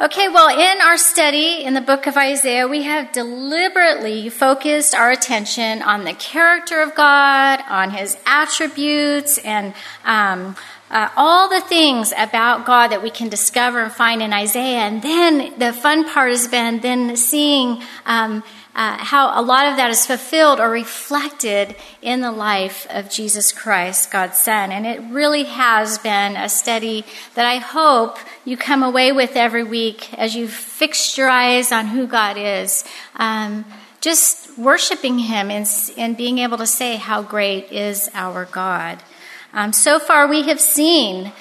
Okay, well, in our study in the book of Isaiah, we have deliberately focused our attention on the character of God, on his attributes, and um, uh, all the things about God that we can discover and find in Isaiah. And then the fun part has been then seeing um, uh, how a lot of that is fulfilled or reflected in the life of Jesus Christ, God's Son. And it really has been a study that I hope you come away with every week as you fix your eyes on who God is. Um, just worshiping Him and, and being able to say how great is our God. Um, so far, we have seen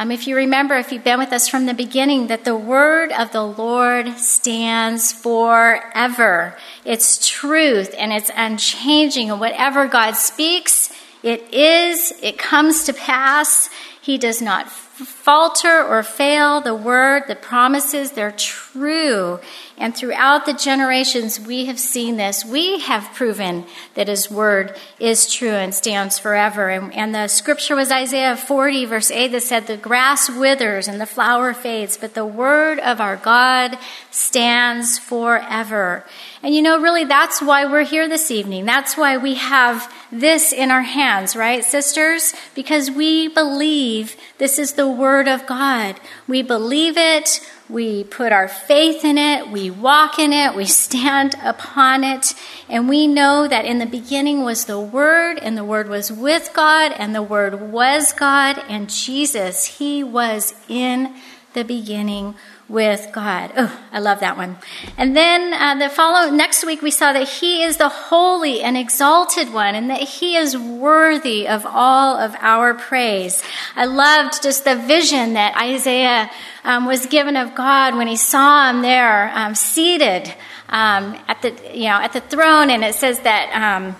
um, if you remember, if you've been with us from the beginning, that the word of the Lord stands forever. It's truth and it's unchanging. And whatever God speaks, it is, it comes to pass. He does not falter or fail. The word, the promises, they're true. And throughout the generations, we have seen this. We have proven that his word is true and stands forever. And, and the scripture was Isaiah 40, verse 8, that said, The grass withers and the flower fades, but the word of our God stands forever. And you know, really, that's why we're here this evening. That's why we have this in our hands, right, sisters? Because we believe this is the Word of God. We believe it. We put our faith in it, we walk in it, we stand upon it, and we know that in the beginning was the Word, and the Word was with God, and the Word was God, and Jesus, He was in the beginning with God. Oh, I love that one. And then uh, the follow next week we saw that He is the holy and exalted one, and that He is worthy of all of our praise. I loved just the vision that Isaiah um, was given of God when he saw Him there um, seated um, at the you know at the throne, and it says that. Um,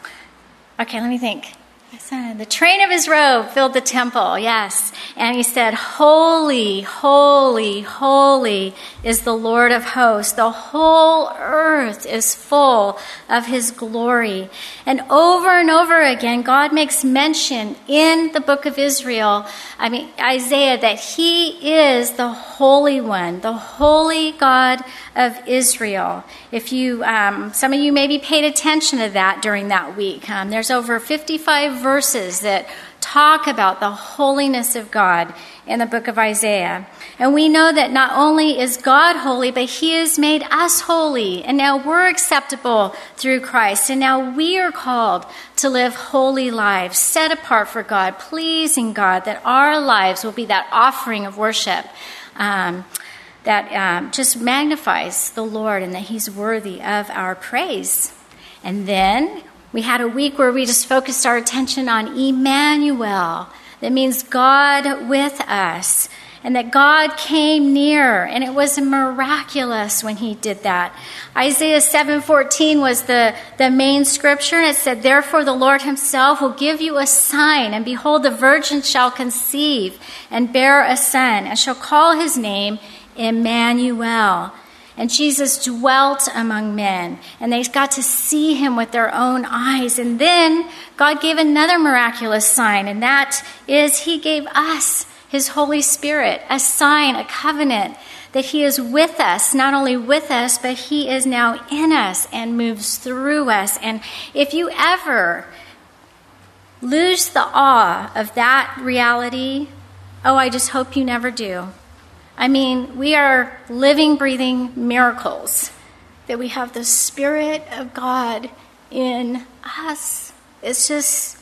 okay, let me think. The train of his robe filled the temple, yes. And he said, Holy, holy, holy is the Lord of hosts. The whole earth is full of his glory. And over and over again, God makes mention in the book of Israel, I mean, Isaiah, that he is the Holy One, the Holy God of Israel. If you, um, some of you maybe paid attention to that during that week. Um, there's over 55 verses that talk about the holiness of God in the book of Isaiah. And we know that not only is God holy, but He has made us holy. And now we're acceptable through Christ. And now we are called to live holy lives, set apart for God, pleasing God, that our lives will be that offering of worship. Um, that um, just magnifies the Lord and that He's worthy of our praise. And then we had a week where we just focused our attention on Emmanuel. That means God with us. And that God came near, and it was miraculous when He did that. Isaiah 7:14 was the, the main scripture, and it said, Therefore the Lord Himself will give you a sign, and behold, the virgin shall conceive and bear a son, and shall call his name Emmanuel. And Jesus dwelt among men, and they got to see him with their own eyes. And then God gave another miraculous sign, and that is he gave us his Holy Spirit, a sign, a covenant that he is with us, not only with us, but he is now in us and moves through us. And if you ever lose the awe of that reality, oh, I just hope you never do. I mean, we are living, breathing miracles that we have the Spirit of God in us. It just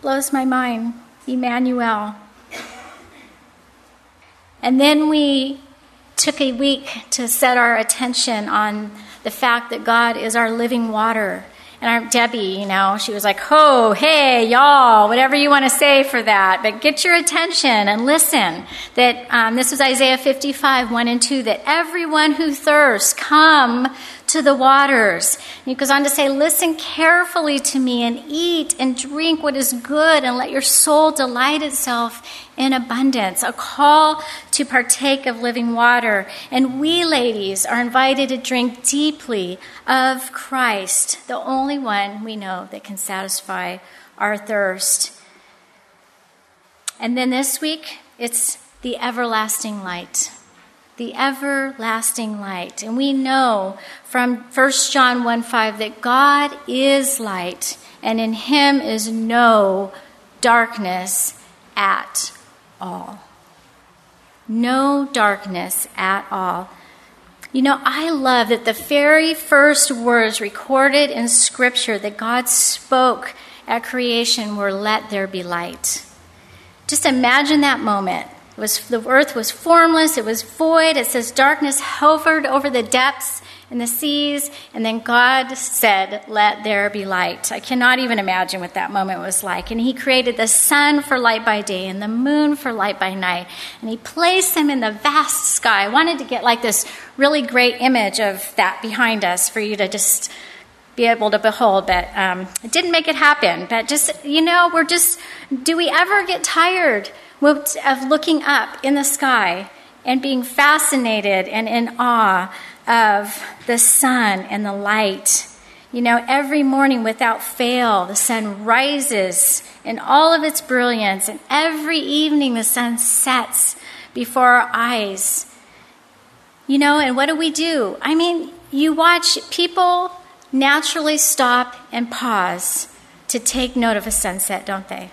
blows my mind. Emmanuel. And then we took a week to set our attention on the fact that God is our living water and our Debbie, you know, she was like, "Oh, hey, y'all, whatever you want to say for that, but get your attention and listen." That um, this was Isaiah 55, 1 and 2. That everyone who thirsts, come to the waters. And he goes on to say, Listen carefully to me and eat and drink what is good and let your soul delight itself in abundance. A call to partake of living water. And we, ladies, are invited to drink deeply of Christ, the only one we know that can satisfy our thirst. And then this week, it's the everlasting light. The everlasting light. And we know from 1 John 1 5 that God is light, and in him is no darkness at all. No darkness at all. You know, I love that the very first words recorded in Scripture that God spoke at creation were, Let there be light. Just imagine that moment. Was, the earth was formless, it was void. It says darkness hovered over the depths and the seas, and then God said, Let there be light. I cannot even imagine what that moment was like. And He created the sun for light by day and the moon for light by night. And He placed them in the vast sky. I wanted to get like this really great image of that behind us for you to just be able to behold, but um, it didn't make it happen. But just, you know, we're just, do we ever get tired? Of looking up in the sky and being fascinated and in awe of the sun and the light. You know, every morning without fail, the sun rises in all of its brilliance, and every evening the sun sets before our eyes. You know, and what do we do? I mean, you watch people naturally stop and pause to take note of a sunset, don't they?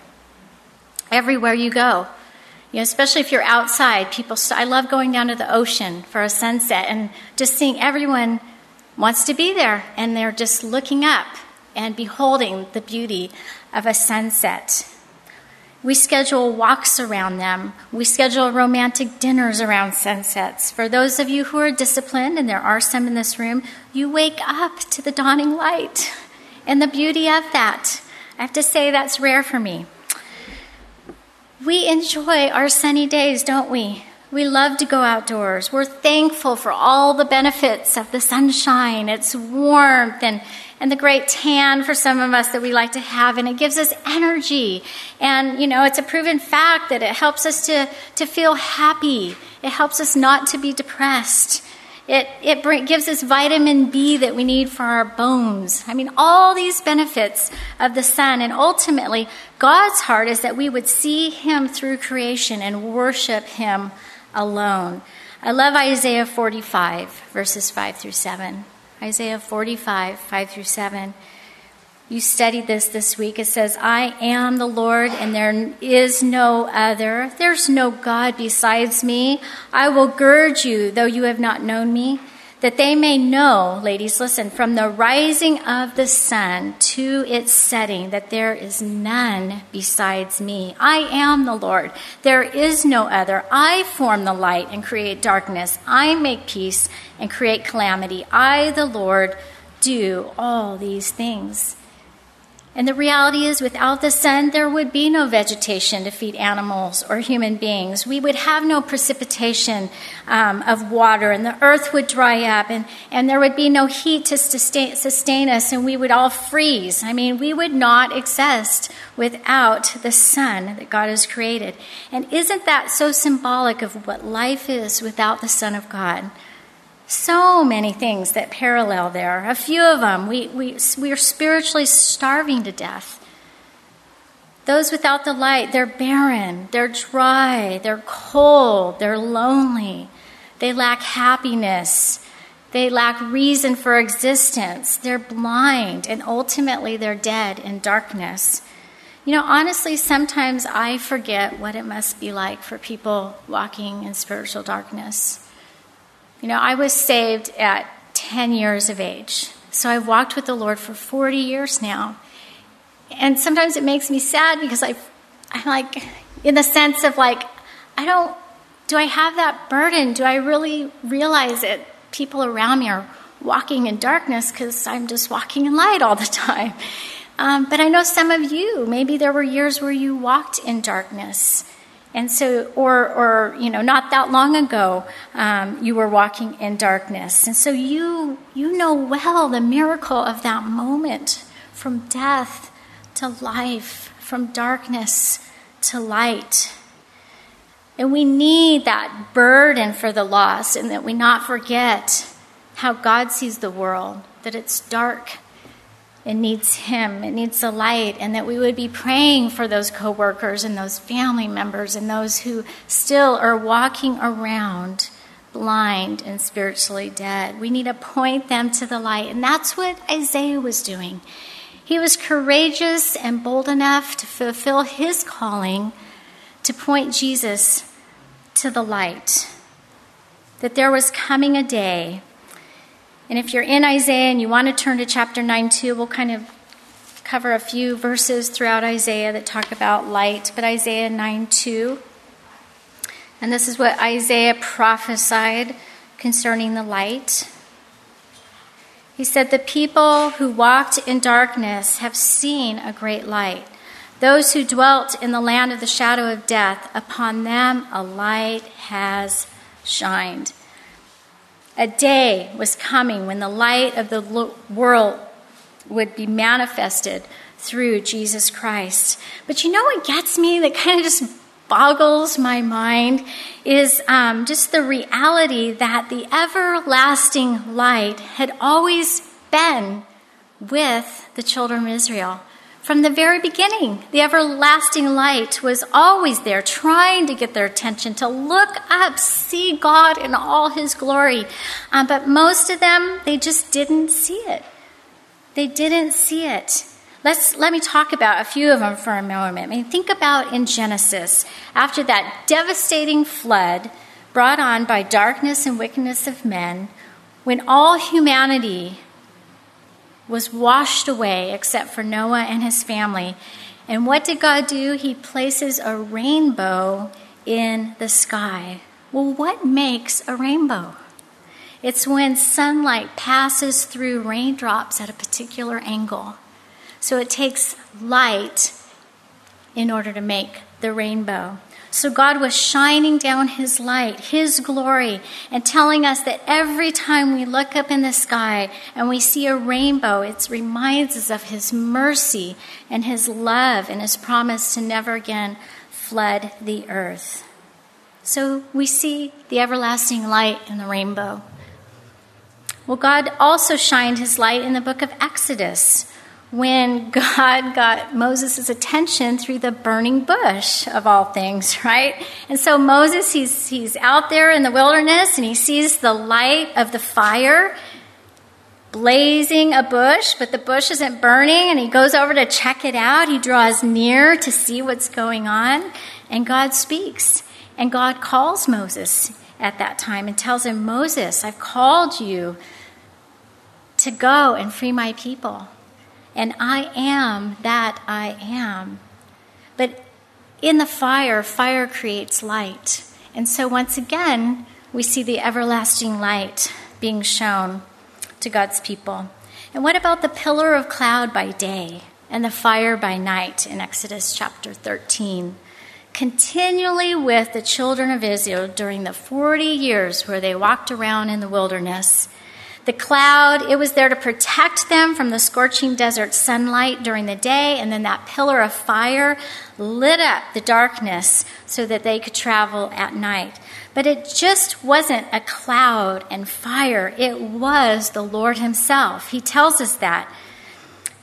Everywhere you go. You know, especially if you're outside, people. I love going down to the ocean for a sunset and just seeing everyone wants to be there, and they're just looking up and beholding the beauty of a sunset. We schedule walks around them. We schedule romantic dinners around sunsets. For those of you who are disciplined, and there are some in this room, you wake up to the dawning light and the beauty of that. I have to say that's rare for me. We enjoy our sunny days, don't we? We love to go outdoors. We're thankful for all the benefits of the sunshine, its warmth, and, and the great tan for some of us that we like to have. And it gives us energy. And, you know, it's a proven fact that it helps us to, to feel happy. It helps us not to be depressed. It, it bring, gives us vitamin B that we need for our bones. I mean, all these benefits of the sun. And ultimately, God's heart is that we would see Him through creation and worship Him alone. I love Isaiah 45, verses 5 through 7. Isaiah 45, 5 through 7. You studied this this week. It says, I am the Lord, and there is no other. There's no God besides me. I will gird you, though you have not known me, that they may know, ladies, listen, from the rising of the sun to its setting, that there is none besides me. I am the Lord. There is no other. I form the light and create darkness. I make peace and create calamity. I, the Lord, do all these things. And the reality is, without the sun, there would be no vegetation to feed animals or human beings. We would have no precipitation um, of water, and the earth would dry up, and, and there would be no heat to sustain, sustain us, and we would all freeze. I mean, we would not exist without the sun that God has created. And isn't that so symbolic of what life is without the Son of God? So many things that parallel there. A few of them, we, we, we are spiritually starving to death. Those without the light, they're barren, they're dry, they're cold, they're lonely, they lack happiness, they lack reason for existence, they're blind, and ultimately they're dead in darkness. You know, honestly, sometimes I forget what it must be like for people walking in spiritual darkness. You know, I was saved at 10 years of age. So I've walked with the Lord for 40 years now. And sometimes it makes me sad because I, I'm like, in the sense of like, I don't, do I have that burden? Do I really realize it? People around me are walking in darkness because I'm just walking in light all the time. Um, but I know some of you, maybe there were years where you walked in darkness. And so, or, or you know, not that long ago, um, you were walking in darkness. And so you, you know well the miracle of that moment from death to life, from darkness to light. And we need that burden for the lost, and that we not forget how God sees the world, that it's dark it needs Him. It needs the light. And that we would be praying for those coworkers and those family members and those who still are walking around blind and spiritually dead. We need to point them to the light. And that's what Isaiah was doing. He was courageous and bold enough to fulfill his calling to point Jesus to the light. That there was coming a day. And if you're in Isaiah and you want to turn to chapter 9 too, we'll kind of cover a few verses throughout Isaiah that talk about light. But Isaiah 9 2. And this is what Isaiah prophesied concerning the light. He said, The people who walked in darkness have seen a great light. Those who dwelt in the land of the shadow of death, upon them a light has shined. A day was coming when the light of the world would be manifested through Jesus Christ. But you know what gets me that kind of just boggles my mind is um, just the reality that the everlasting light had always been with the children of Israel. From the very beginning, the everlasting light was always there, trying to get their attention, to look up, see God in all his glory. Um, but most of them, they just didn't see it. They didn't see it. Let's, let me talk about a few of them for a moment. I mean, think about in Genesis, after that devastating flood brought on by darkness and wickedness of men, when all humanity was washed away except for Noah and his family. And what did God do? He places a rainbow in the sky. Well, what makes a rainbow? It's when sunlight passes through raindrops at a particular angle. So it takes light in order to make the rainbow. So God was shining down His light, His glory, and telling us that every time we look up in the sky and we see a rainbow, it reminds us of His mercy and His love and His promise to never again flood the earth. So we see the everlasting light in the rainbow. Well, God also shined His light in the book of Exodus when God got Moses' attention through the burning bush of all things, right? And so Moses, he's, he's out there in the wilderness and he sees the light of the fire blazing a bush, but the bush isn't burning, and he goes over to check it out. He draws near to see what's going on, and God speaks. And God calls Moses at that time and tells him, Moses, I've called you to go and free my people and I am that I am. But in the fire, fire creates light. And so once again, we see the everlasting light being shown to God's people. And what about the pillar of cloud by day and the fire by night in Exodus chapter 13? Continually with the children of Israel during the 40 years where they walked around in the wilderness the cloud, it was there to protect them from the scorching desert sunlight during the day, and then that pillar of fire lit up the darkness so that they could travel at night. But it just wasn't a cloud and fire, it was the Lord Himself. He tells us that.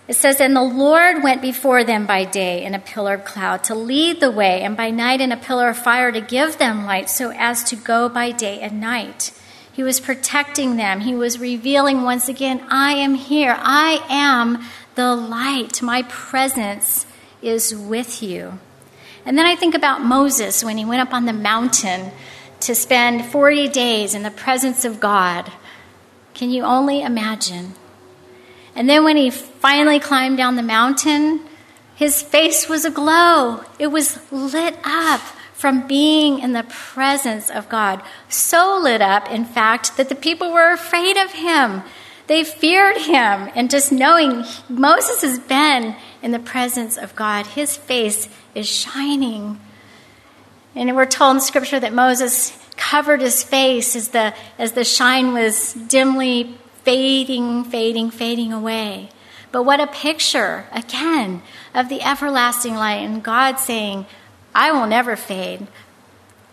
It says, And the Lord went before them by day in a pillar of cloud to lead the way, and by night in a pillar of fire to give them light, so as to go by day and night. He was protecting them. He was revealing once again, I am here. I am the light. My presence is with you. And then I think about Moses when he went up on the mountain to spend 40 days in the presence of God. Can you only imagine? And then when he finally climbed down the mountain, his face was aglow. It was lit up from being in the presence of God. So lit up, in fact, that the people were afraid of him. They feared him. And just knowing Moses has been in the presence of God, his face is shining. And we're told in scripture that Moses covered his face as the, as the shine was dimly fading, fading, fading away. But what a picture, again, of the everlasting light and God saying, I will never fade.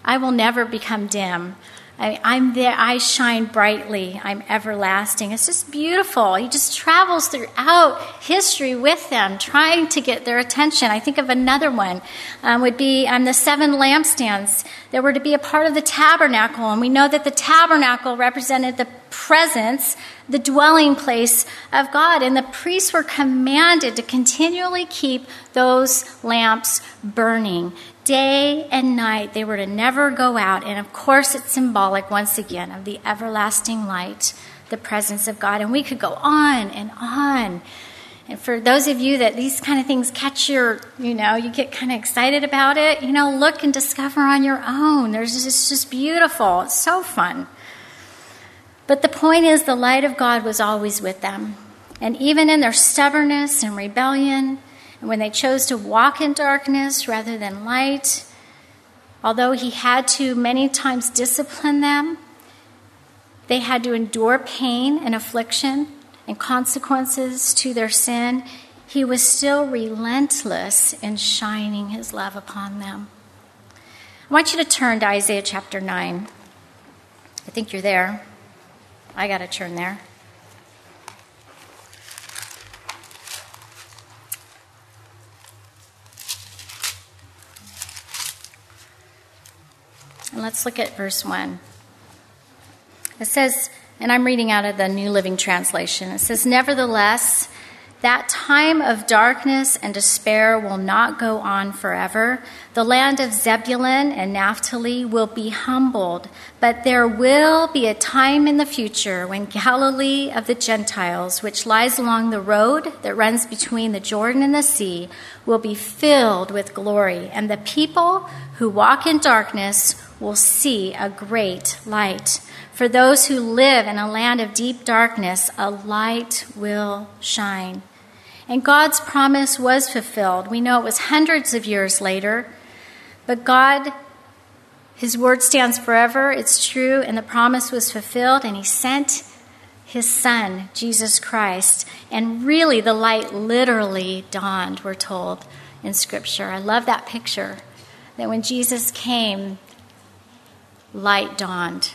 I will never become dim. I, I'm there, I shine brightly, I'm everlasting. It's just beautiful. He just travels throughout history with them, trying to get their attention. I think of another one, um, would be um, the seven lampstands that were to be a part of the tabernacle. And we know that the tabernacle represented the presence, the dwelling place of God. And the priests were commanded to continually keep those lamps burning day and night. They were to never go out. And of course, it's symbolic once again of the everlasting light, the presence of God. And we could go on and on. And for those of you that these kind of things catch your, you know, you get kind of excited about it, you know, look and discover on your own. There's just, it's just beautiful. It's so fun. But the point is, the light of God was always with them. And even in their stubbornness and rebellion, and when they chose to walk in darkness rather than light, although he had to many times discipline them, they had to endure pain and affliction and consequences to their sin. He was still relentless in shining his love upon them. I want you to turn to Isaiah chapter 9. I think you're there. I got to turn there. And let's look at verse 1. It says, and I'm reading out of the New Living Translation. It says, Nevertheless, that time of darkness and despair will not go on forever. The land of Zebulun and Naphtali will be humbled, but there will be a time in the future when Galilee of the Gentiles, which lies along the road that runs between the Jordan and the sea, will be filled with glory, and the people who walk in darkness will see a great light. For those who live in a land of deep darkness, a light will shine. And God's promise was fulfilled. We know it was hundreds of years later, but God, His word stands forever. It's true, and the promise was fulfilled, and He sent His Son, Jesus Christ. And really, the light literally dawned, we're told in Scripture. I love that picture that when Jesus came, light dawned.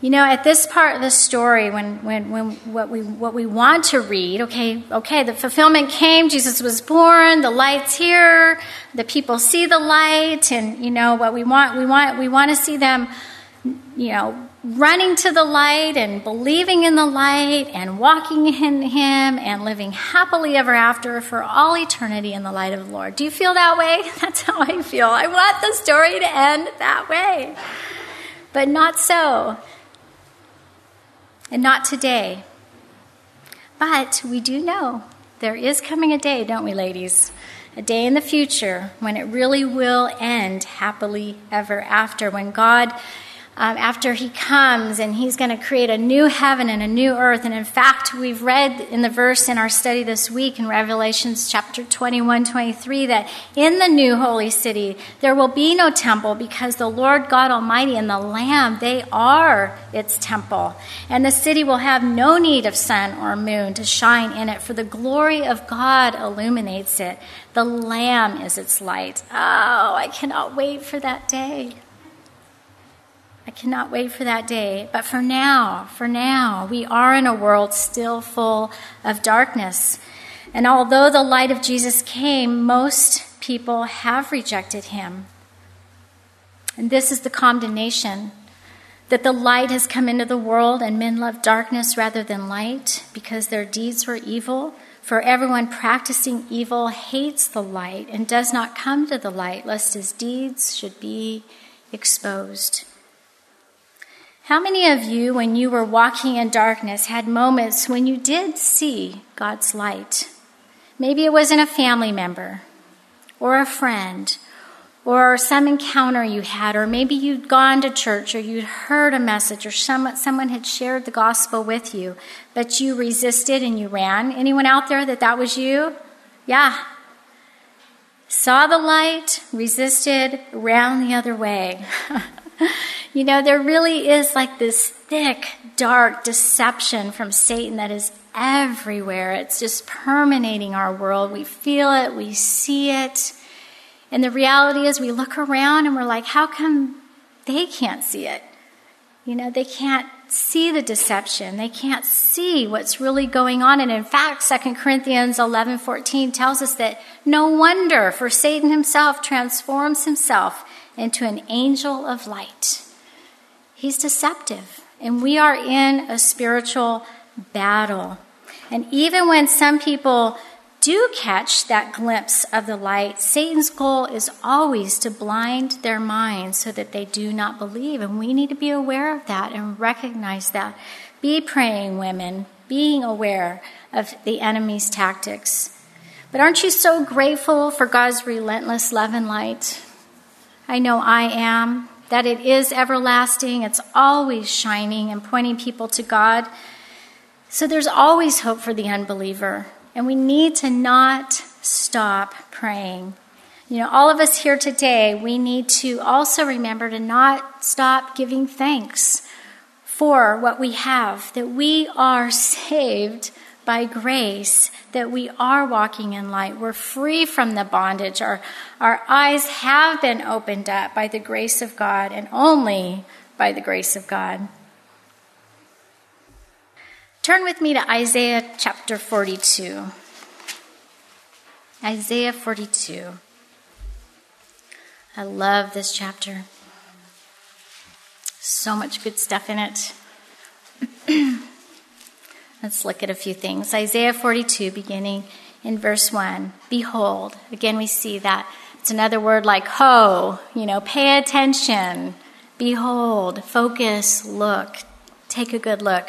You know, at this part of the story, when, when, when what, we, what we want to read, okay, okay, the fulfillment came, Jesus was born, the light's here, the people see the light, and, you know, what we want, we want, we want to see them, you know, running to the light and believing in the light and walking in Him and living happily ever after for all eternity in the light of the Lord. Do you feel that way? That's how I feel. I want the story to end that way. But not so and not today. But we do know there is coming a day, don't we, ladies? A day in the future when it really will end happily ever after, when God um, after he comes and he's going to create a new heaven and a new earth. And in fact, we've read in the verse in our study this week in Revelations chapter 21, 23, that in the new holy city, there will be no temple because the Lord God Almighty and the Lamb, they are its temple. And the city will have no need of sun or moon to shine in it, for the glory of God illuminates it. The Lamb is its light. Oh, I cannot wait for that day. I cannot wait for that day. But for now, for now, we are in a world still full of darkness. And although the light of Jesus came, most people have rejected him. And this is the condemnation that the light has come into the world and men love darkness rather than light because their deeds were evil. For everyone practicing evil hates the light and does not come to the light, lest his deeds should be exposed. How many of you, when you were walking in darkness, had moments when you did see God's light? Maybe it wasn't a family member or a friend or some encounter you had, or maybe you'd gone to church or you'd heard a message or someone, someone had shared the gospel with you, but you resisted and you ran. Anyone out there that that was you? Yeah. Saw the light, resisted, ran the other way. you know, there really is like this thick, dark deception from Satan that is everywhere. It's just permeating our world. We feel it, we see it. And the reality is, we look around and we're like, how come they can't see it? You know, they can't see the deception. They can't see what's really going on. And in fact, 2 Corinthians 11 14 tells us that no wonder, for Satan himself transforms himself into an angel of light. He's deceptive. And we are in a spiritual battle. And even when some people do catch that glimpse of the light, Satan's goal is always to blind their minds so that they do not believe. And we need to be aware of that and recognize that. Be praying women, being aware of the enemy's tactics. But aren't you so grateful for God's relentless love and light? I know I am, that it is everlasting, it's always shining and pointing people to God. So there's always hope for the unbeliever. And we need to not stop praying. You know, all of us here today, we need to also remember to not stop giving thanks for what we have, that we are saved by grace, that we are walking in light. We're free from the bondage. Our, our eyes have been opened up by the grace of God and only by the grace of God. Turn with me to Isaiah chapter 42. Isaiah 42. I love this chapter. So much good stuff in it. Let's look at a few things. Isaiah 42, beginning in verse 1. Behold, again we see that. It's another word like ho, you know, pay attention. Behold, focus, look, take a good look.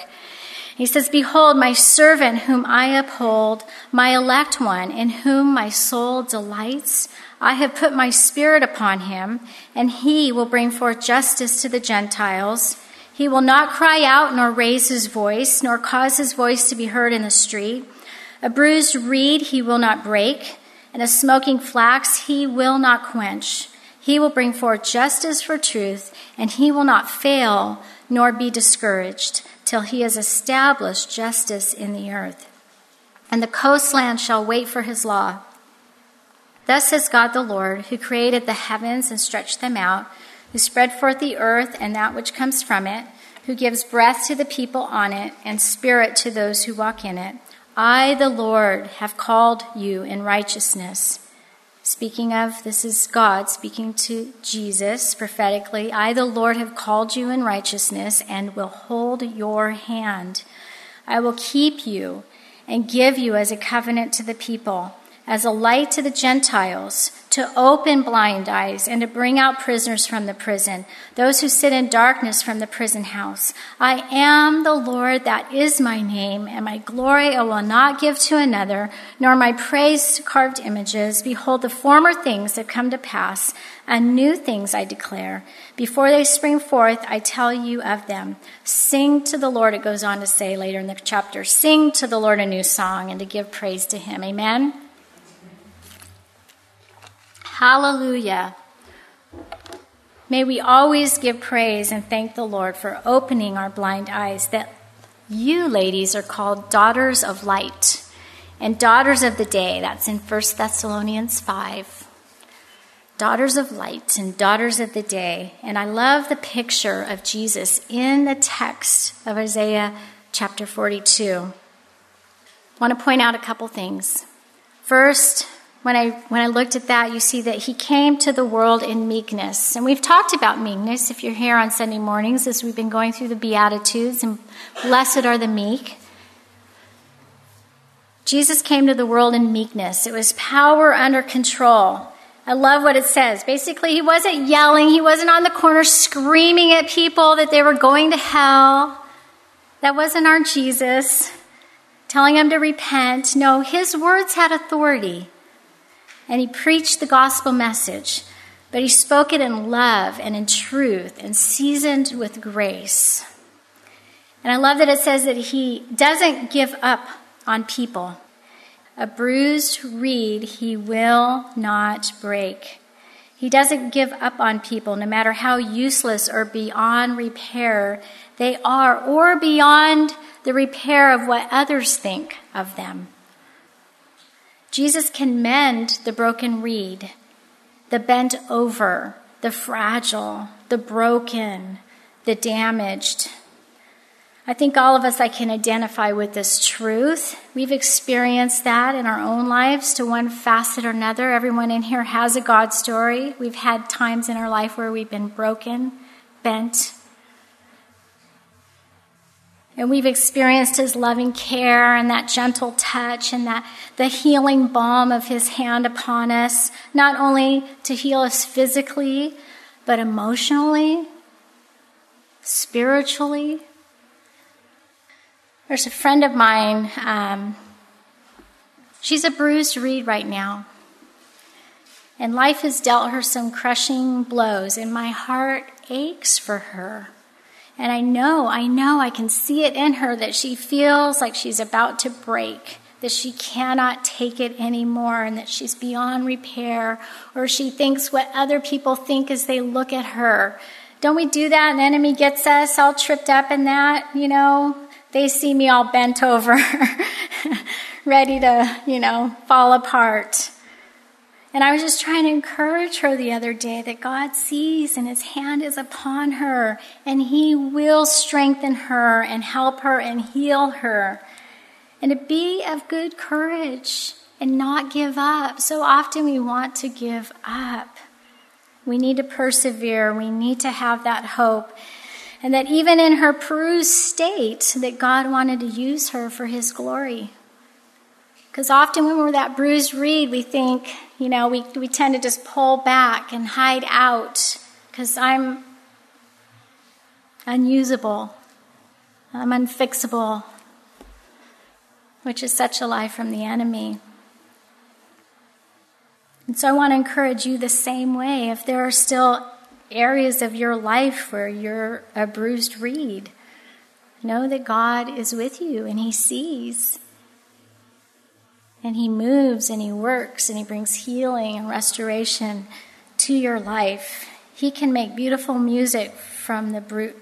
He says, Behold, my servant whom I uphold, my elect one, in whom my soul delights. I have put my spirit upon him, and he will bring forth justice to the Gentiles. He will not cry out, nor raise his voice, nor cause his voice to be heard in the street. A bruised reed he will not break, and a smoking flax he will not quench. He will bring forth justice for truth, and he will not fail, nor be discouraged till he has established justice in the earth. And the coastland shall wait for his law. Thus says God the Lord, who created the heavens and stretched them out, who spread forth the earth and that which comes from it, who gives breath to the people on it and spirit to those who walk in it. I, the Lord, have called you in righteousness Speaking of, this is God speaking to Jesus prophetically. I, the Lord, have called you in righteousness and will hold your hand. I will keep you and give you as a covenant to the people, as a light to the Gentiles, to open blind eyes and to bring out prisoners from the prison, those who sit in darkness from the prison house. I am the Lord, that is my name, and my glory I will not give to another, nor my praise to carved images. Behold, the former things have come to pass, and new things I declare. Before they spring forth, I tell you of them. Sing to the Lord, it goes on to say later in the chapter. Sing to the Lord a new song and to give praise to him. Amen. Hallelujah. May we always give praise and thank the Lord for opening our blind eyes that you, ladies, are called daughters of light and daughters of the day. That's in 1 Thessalonians 5. Daughters of light and daughters of the day. And I love the picture of Jesus in the text of Isaiah chapter 42. I want to point out a couple things. First, when I, when I looked at that, you see that he came to the world in meekness. And we've talked about meekness if you're here on Sunday mornings as we've been going through the Beatitudes and blessed are the meek. Jesus came to the world in meekness. It was power under control. I love what it says. Basically, he wasn't yelling, he wasn't on the corner screaming at people that they were going to hell. That wasn't our Jesus telling them to repent. No, his words had authority and he preached the gospel message, but he spoke it in love and in truth and seasoned with grace. And I love that it says that he doesn't give up on people. A bruised reed he will not break. He doesn't give up on people, no matter how useless or beyond repair they are, or beyond the repair of what others think of them. Jesus can mend the broken reed, the bent over, the fragile, the broken, the damaged. I think all of us I can identify with this truth. We've experienced that in our own lives to one facet or another. Everyone in here has a God story. We've had times in our life where we've been broken, bent, and we've experienced his loving care and that gentle touch and that the healing balm of his hand upon us, not only to heal us physically, but emotionally, spiritually. There's a friend of mine, um, she's a bruised reed right now. And life has dealt her some crushing blows, and my heart aches for her. And I know, I know, I can see it in her that she feels like she's about to break, that she cannot take it anymore, and that she's beyond repair, or she thinks what other people think as they look at her. Don't we do that? The enemy gets us all tripped up in that, you know? They see me all bent over, ready to, you know, fall apart. And I was just trying to encourage her the other day that God sees and His hand is upon her and He will strengthen her and help her and heal her. And to be of good courage and not give up. So often we want to give up. We need to persevere. We need to have that hope. And that even in her bruised state, that God wanted to use her for His glory. Because often when we're that bruised reed, we think, you know, we, we tend to just pull back and hide out because I'm unusable, I'm unfixable, which is such a lie from the enemy. And so I want to encourage you the same way. If there are still areas of your life where you're a bruised reed, know that God is with you and He sees and He moves and He works and He brings healing and restoration to your life. He can make beautiful music from the bru-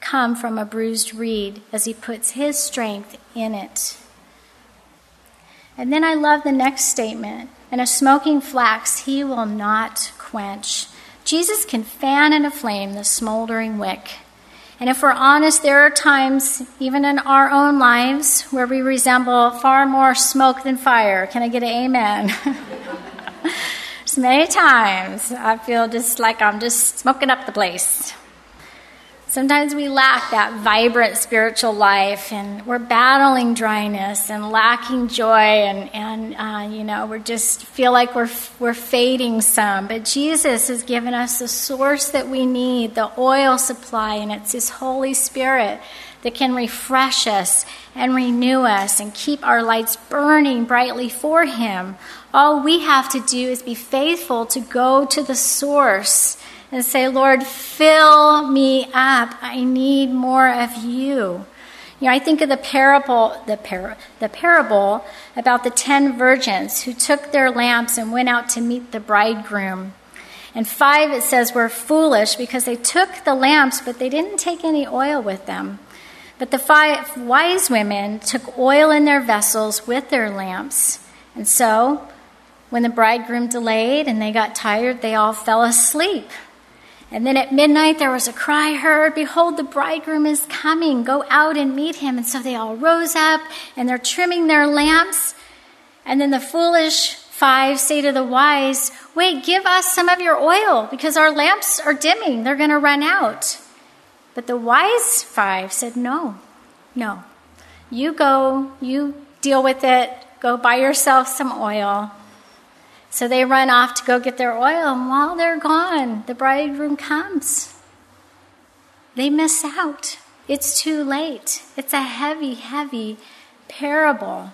come from a bruised reed as He puts His strength in it. And then I love the next statement and a smoking flax He will not quench. Jesus can fan into flame the smoldering wick. And if we're honest, there are times, even in our own lives, where we resemble far more smoke than fire. Can I get an amen? so many times I feel just like I'm just smoking up the place. Sometimes we lack that vibrant spiritual life, and we're battling dryness and lacking joy, and, and uh, you know, we just feel like we're, we're fading some. But Jesus has given us the source that we need, the oil supply, and it's His Holy Spirit that can refresh us and renew us and keep our lights burning brightly for Him. All we have to do is be faithful to go to the source and say, Lord, fill me up. I need more of you. You know, I think of the parable, the, par- the parable about the ten virgins who took their lamps and went out to meet the bridegroom. And five, it says, were foolish because they took the lamps, but they didn't take any oil with them. But the five wise women took oil in their vessels with their lamps. And so, when the bridegroom delayed and they got tired, they all fell asleep. And then at midnight there was a cry heard, Behold, the bridegroom is coming. Go out and meet him. And so they all rose up and they're trimming their lamps. And then the foolish five say to the wise, Wait, give us some of your oil because our lamps are dimming. They're going to run out. But the wise five said, No, no. You go, you deal with it, go buy yourself some oil. So they run off to go get their oil, and while they're gone, the bridegroom comes. They miss out. It's too late. It's a heavy, heavy parable.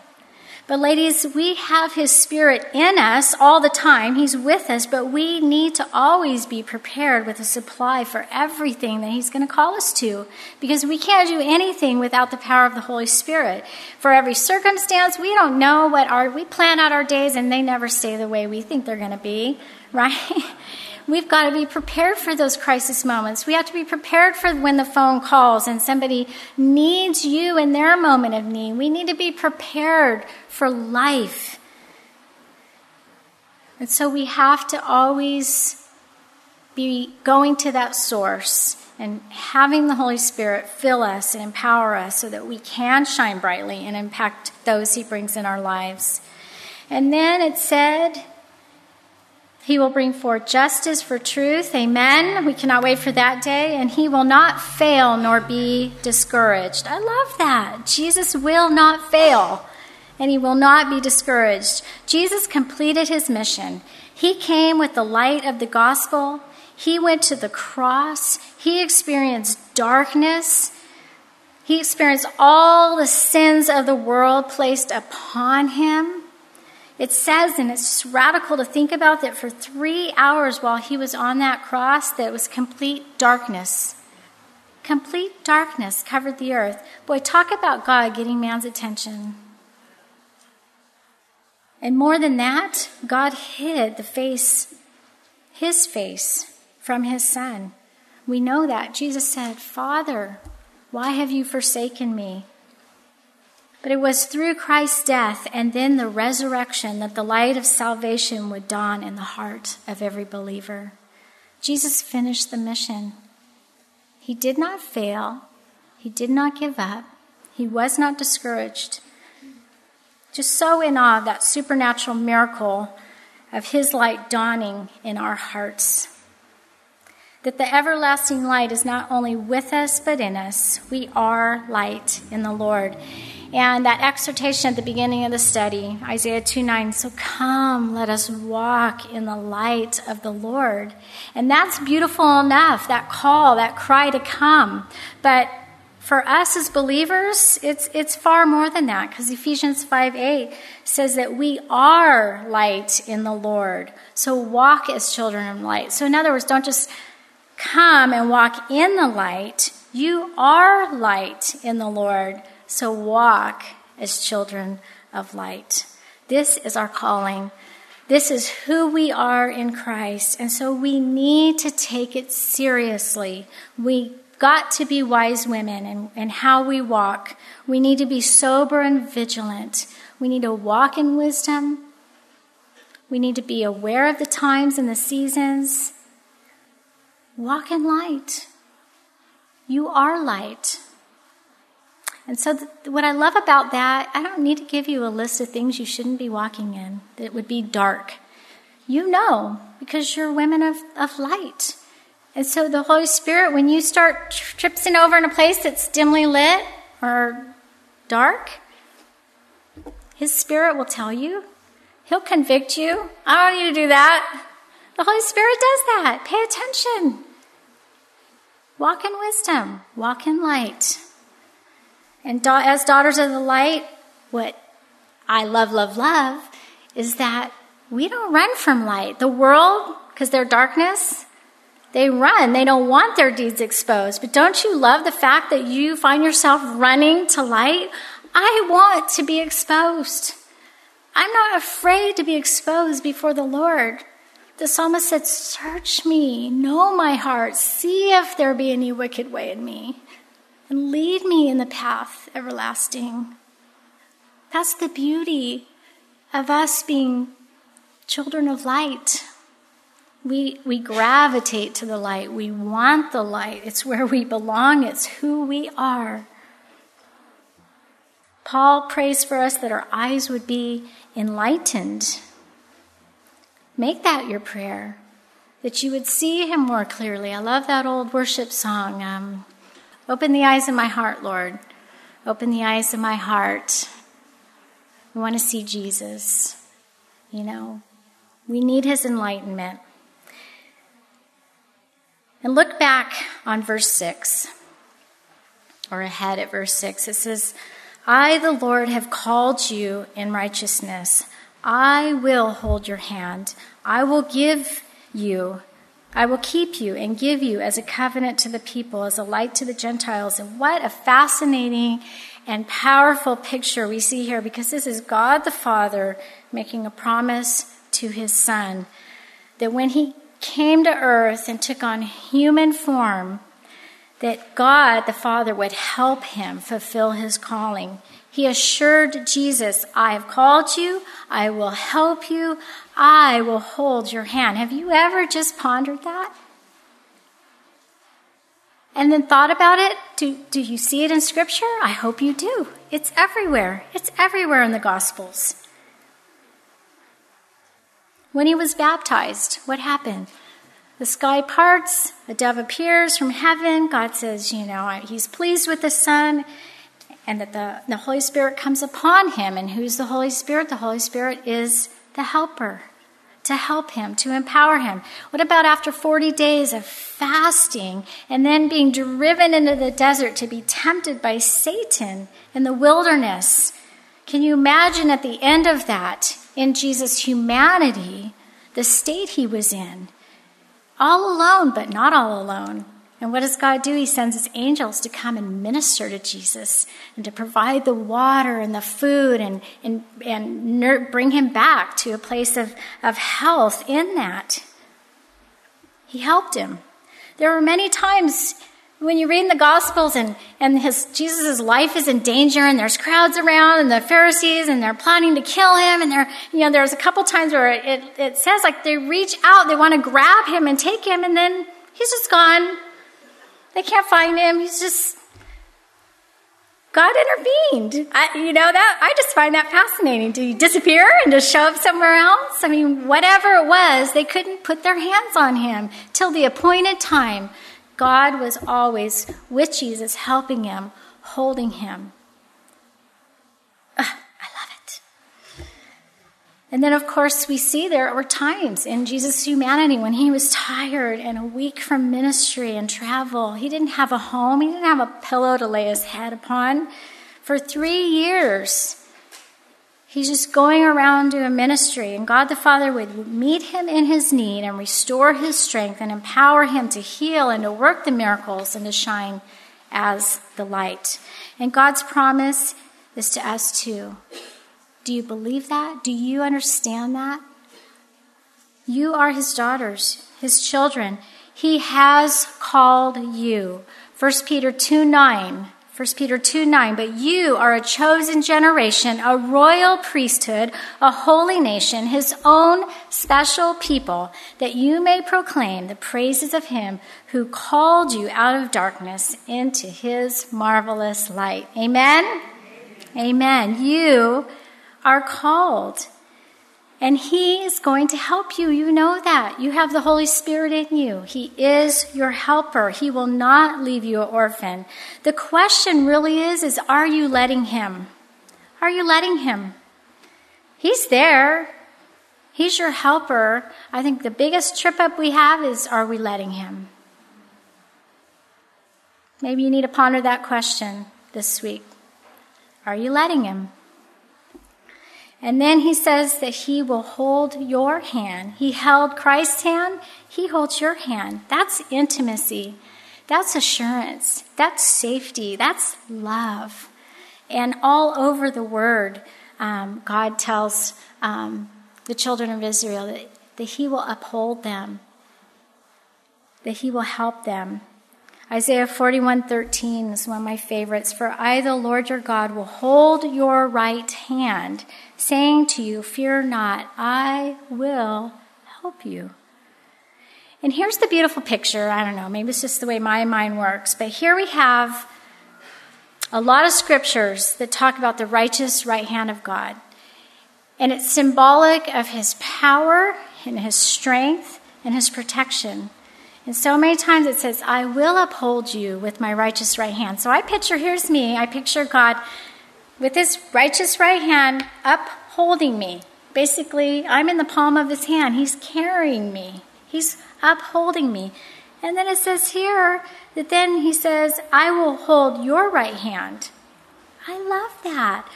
But, ladies, we have His Spirit in us all the time. He's with us, but we need to always be prepared with a supply for everything that He's going to call us to because we can't do anything without the power of the Holy Spirit. For every circumstance, we don't know what our, we plan out our days and they never stay the way we think they're going to be, right? We've got to be prepared for those crisis moments. We have to be prepared for when the phone calls and somebody needs you in their moment of need. We need to be prepared for life. And so we have to always be going to that source and having the Holy Spirit fill us and empower us so that we can shine brightly and impact those He brings in our lives. And then it said, He will bring forth justice for truth. Amen. We cannot wait for that day. And He will not fail nor be discouraged. I love that. Jesus will not fail and He will not be discouraged. Jesus completed His mission. He came with the light of the gospel. He went to the cross. He experienced darkness. He experienced all the sins of the world placed upon him. It says, and it's radical to think about, that for three hours while he was on that cross, that was complete darkness. Complete darkness covered the earth. Boy, talk about God getting man's attention. And more than that, God hid the face, his face, from his son. We know that. Jesus said, Father, why have you forsaken me? But it was through Christ's death and then the resurrection that the light of salvation would dawn in the heart of every believer. Jesus finished the mission. He did not fail, he did not give up, he was not discouraged. Just so in awe of that supernatural miracle of his light dawning in our hearts that the everlasting light is not only with us but in us. We are light in the Lord. And that exhortation at the beginning of the study, Isaiah 2 9, so come, let us walk in the light of the Lord. And that's beautiful enough, that call, that cry to come. But for us as believers, it's, it's far more than that because Ephesians 5 8 says that we are light in the Lord. So walk as children of light. So, in other words, don't just Come and walk in the light. You are light in the Lord, so walk as children of light. This is our calling. This is who we are in Christ. And so we need to take it seriously. We got to be wise women in, in how we walk. We need to be sober and vigilant. We need to walk in wisdom. We need to be aware of the times and the seasons. Walk in light. You are light. And so, th- what I love about that, I don't need to give you a list of things you shouldn't be walking in that would be dark. You know, because you're women of, of light. And so, the Holy Spirit, when you start tripping over in a place that's dimly lit or dark, His Spirit will tell you. He'll convict you. I don't need to do that. The Holy Spirit does that. Pay attention. Walk in wisdom, walk in light. And da- as daughters of the light, what I love, love, love is that we don't run from light. The world, because they're darkness, they run. They don't want their deeds exposed. But don't you love the fact that you find yourself running to light? I want to be exposed. I'm not afraid to be exposed before the Lord. The psalmist said, Search me, know my heart, see if there be any wicked way in me, and lead me in the path everlasting. That's the beauty of us being children of light. We, we gravitate to the light. We want the light. It's where we belong. It's who we are. Paul prays for us that our eyes would be enlightened Make that your prayer, that you would see Him more clearly. I love that old worship song. Um, Open the eyes of my heart, Lord. Open the eyes of my heart. We want to see Jesus. You know, we need His enlightenment. And look back on verse 6, or ahead at verse 6. It says, I, the Lord, have called you in righteousness. I will hold your hand. I will give you, I will keep you and give you as a covenant to the people, as a light to the Gentiles. And what a fascinating and powerful picture we see here because this is God the Father making a promise to his Son that when he came to earth and took on human form, that God the Father would help him fulfill his calling. He assured Jesus, I have called you, I will help you, I will hold your hand. Have you ever just pondered that? and then thought about it? Do, do you see it in Scripture? I hope you do. It's everywhere. It's everywhere in the Gospels. When he was baptized, what happened? The sky parts, a dove appears from heaven. God says, you know, he's pleased with the Son, and that the, the Holy Spirit comes upon him. And who's the Holy Spirit? The Holy Spirit is the helper to help him, to empower him. What about after 40 days of fasting and then being driven into the desert to be tempted by Satan in the wilderness? Can you imagine at the end of that, in Jesus' humanity, the state he was in? all alone, but not all alone. And what does God do? He sends his angels to come and minister to Jesus and to provide the water and the food and, and, and bring him back to a place of, of health in that. He helped him. There were many times when you read in the Gospels and, and his, Jesus' life is in danger and there's crowds around and the Pharisees and they're planning to kill him and there, you know, there's a couple times where it, it says like they reach out, they want to grab him and take him and then he's just gone. They can't find him. He's just, God intervened. I, you know, that, I just find that fascinating. He disappear and just show up somewhere else? I mean, whatever it was, they couldn't put their hands on him till the appointed time God was always with Jesus, helping him, holding him. Ugh, it. And then, of course, we see there were times in Jesus' humanity when he was tired and weak from ministry and travel. He didn't have a home, he didn't have a pillow to lay his head upon. For three years, He's just going around doing ministry, and God the Father would meet him in his need and restore his strength and empower him to heal and to work the miracles and to shine as the light. And God's promise is to us too. Do you believe that? Do you understand that? You are his daughters, his children. He has called you. 1 Peter 2 9 1 Peter 2 9, but you are a chosen generation, a royal priesthood, a holy nation, his own special people, that you may proclaim the praises of him who called you out of darkness into his marvelous light. Amen? Amen. You are called. And He is going to help you. You know that. You have the Holy Spirit in you. He is your helper. He will not leave you an orphan. The question really is, is are you letting Him? Are you letting Him? He's there. He's your helper. I think the biggest trip up we have is, are we letting Him? Maybe you need to ponder that question this week. Are you letting Him? And then he says that he will hold your hand. He held Christ's hand, he holds your hand. That's intimacy. That's assurance. That's safety. That's love. And all over the word, um, God tells um, the children of Israel that, that he will uphold them, that he will help them. Isaiah 41:13 is one of my favorites. For I, the Lord your God, will hold your right hand, saying to you, Fear not, I will help you. And here's the beautiful picture. I don't know, maybe it's just the way my mind works, but here we have a lot of scriptures that talk about the righteous right hand of God. And it's symbolic of his power and his strength and his protection. And so many times it says, I will uphold you with my righteous right hand. So I picture, here's me, I picture God with his righteous right hand upholding me. Basically, I'm in the palm of his hand. He's carrying me, he's upholding me. And then it says here that then he says, I will hold your right hand. I love that.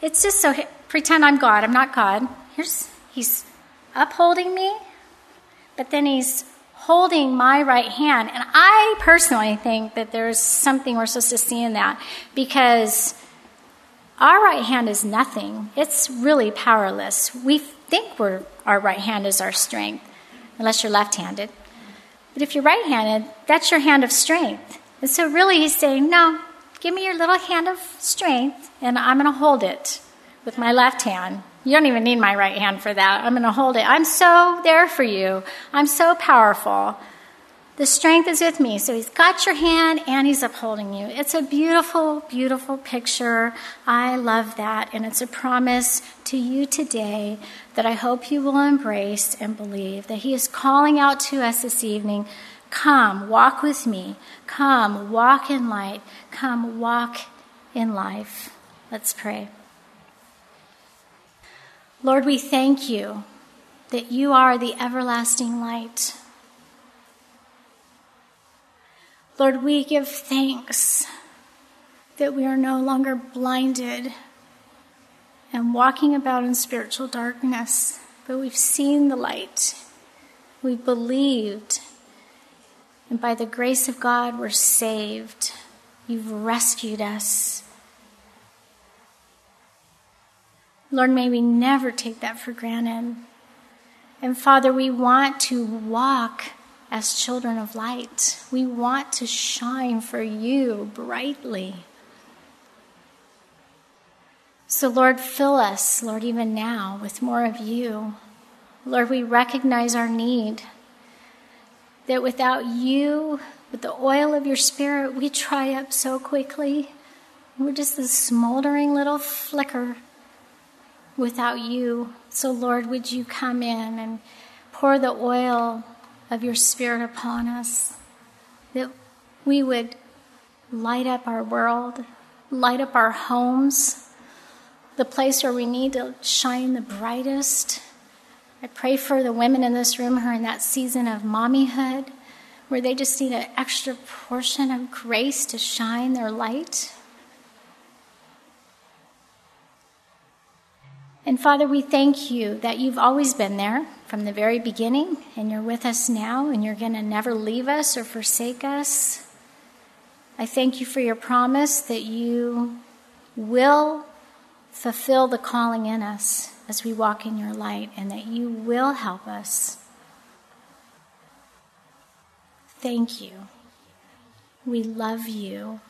It's just so, pretend I'm God. I'm not God. Here's, he's upholding me, but then he's holding my right hand. And I personally think that there's something we're supposed to see in that because our right hand is nothing. It's really powerless. We think we're, our right hand is our strength, unless you're left handed. But if you're right handed, that's your hand of strength. And so, really, he's saying, No, give me your little hand of strength, and I'm going to hold it with my left hand. You don't even need my right hand for that. I'm going to hold it. I'm so there for you. I'm so powerful. The strength is with me. So he's got your hand and he's upholding you. It's a beautiful, beautiful picture. I love that. And it's a promise to you today that I hope you will embrace and believe that he is calling out to us this evening. Come, walk with me. Come, walk in light. Come, walk in life. Let's pray. Lord, we thank you that you are the everlasting light. Lord, we give thanks that we are no longer blinded and walking about in spiritual darkness, but we've seen the light. We've believed. And by the grace of God, we're saved. You've rescued us. Lord, may we never take that for granted. And Father, we want to walk as children of light. We want to shine for you brightly. So, Lord, fill us, Lord, even now with more of you. Lord, we recognize our need. That without you, with the oil of your spirit, we dry up so quickly. We're just this smoldering little flicker without you. So, Lord, would you come in and pour the oil of your Spirit upon us, that we would light up our world, light up our homes, the place where we need to shine the brightest. I pray for the women in this room who are in that season of mommyhood, where they just need an extra portion of grace to shine their light. And Father, we thank you that you've always been there from the very beginning, and you're with us now, and you're going to never leave us or forsake us. I thank you for your promise that you will fulfill the calling in us as we walk in your light, and that you will help us. Thank you. We love you.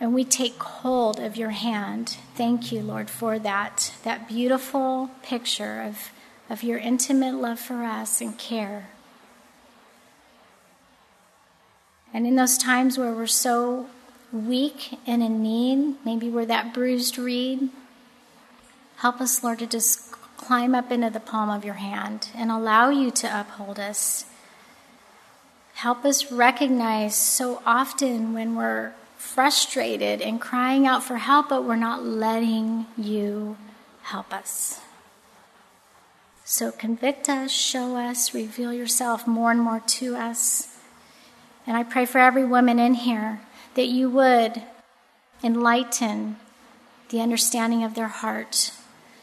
And we take hold of your hand. Thank you, Lord, for that, that beautiful picture of of your intimate love for us and care. And in those times where we're so weak and in need, maybe we're that bruised reed, help us, Lord, to just climb up into the palm of your hand and allow you to uphold us. Help us recognize so often when we're frustrated and crying out for help, but we're not letting you help us. So convict us, show us, reveal yourself more and more to us. And I pray for every woman in here that you would enlighten the understanding of their heart,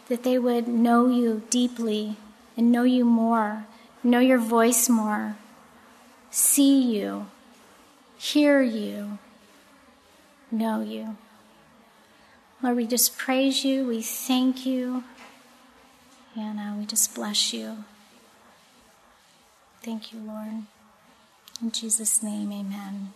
that they would know you deeply and know you more, know your voice more, see you, hear you, know you. Lord, we just praise you, we thank you. And uh, we just bless you. Thank you, Lord. In Jesus' name, amen.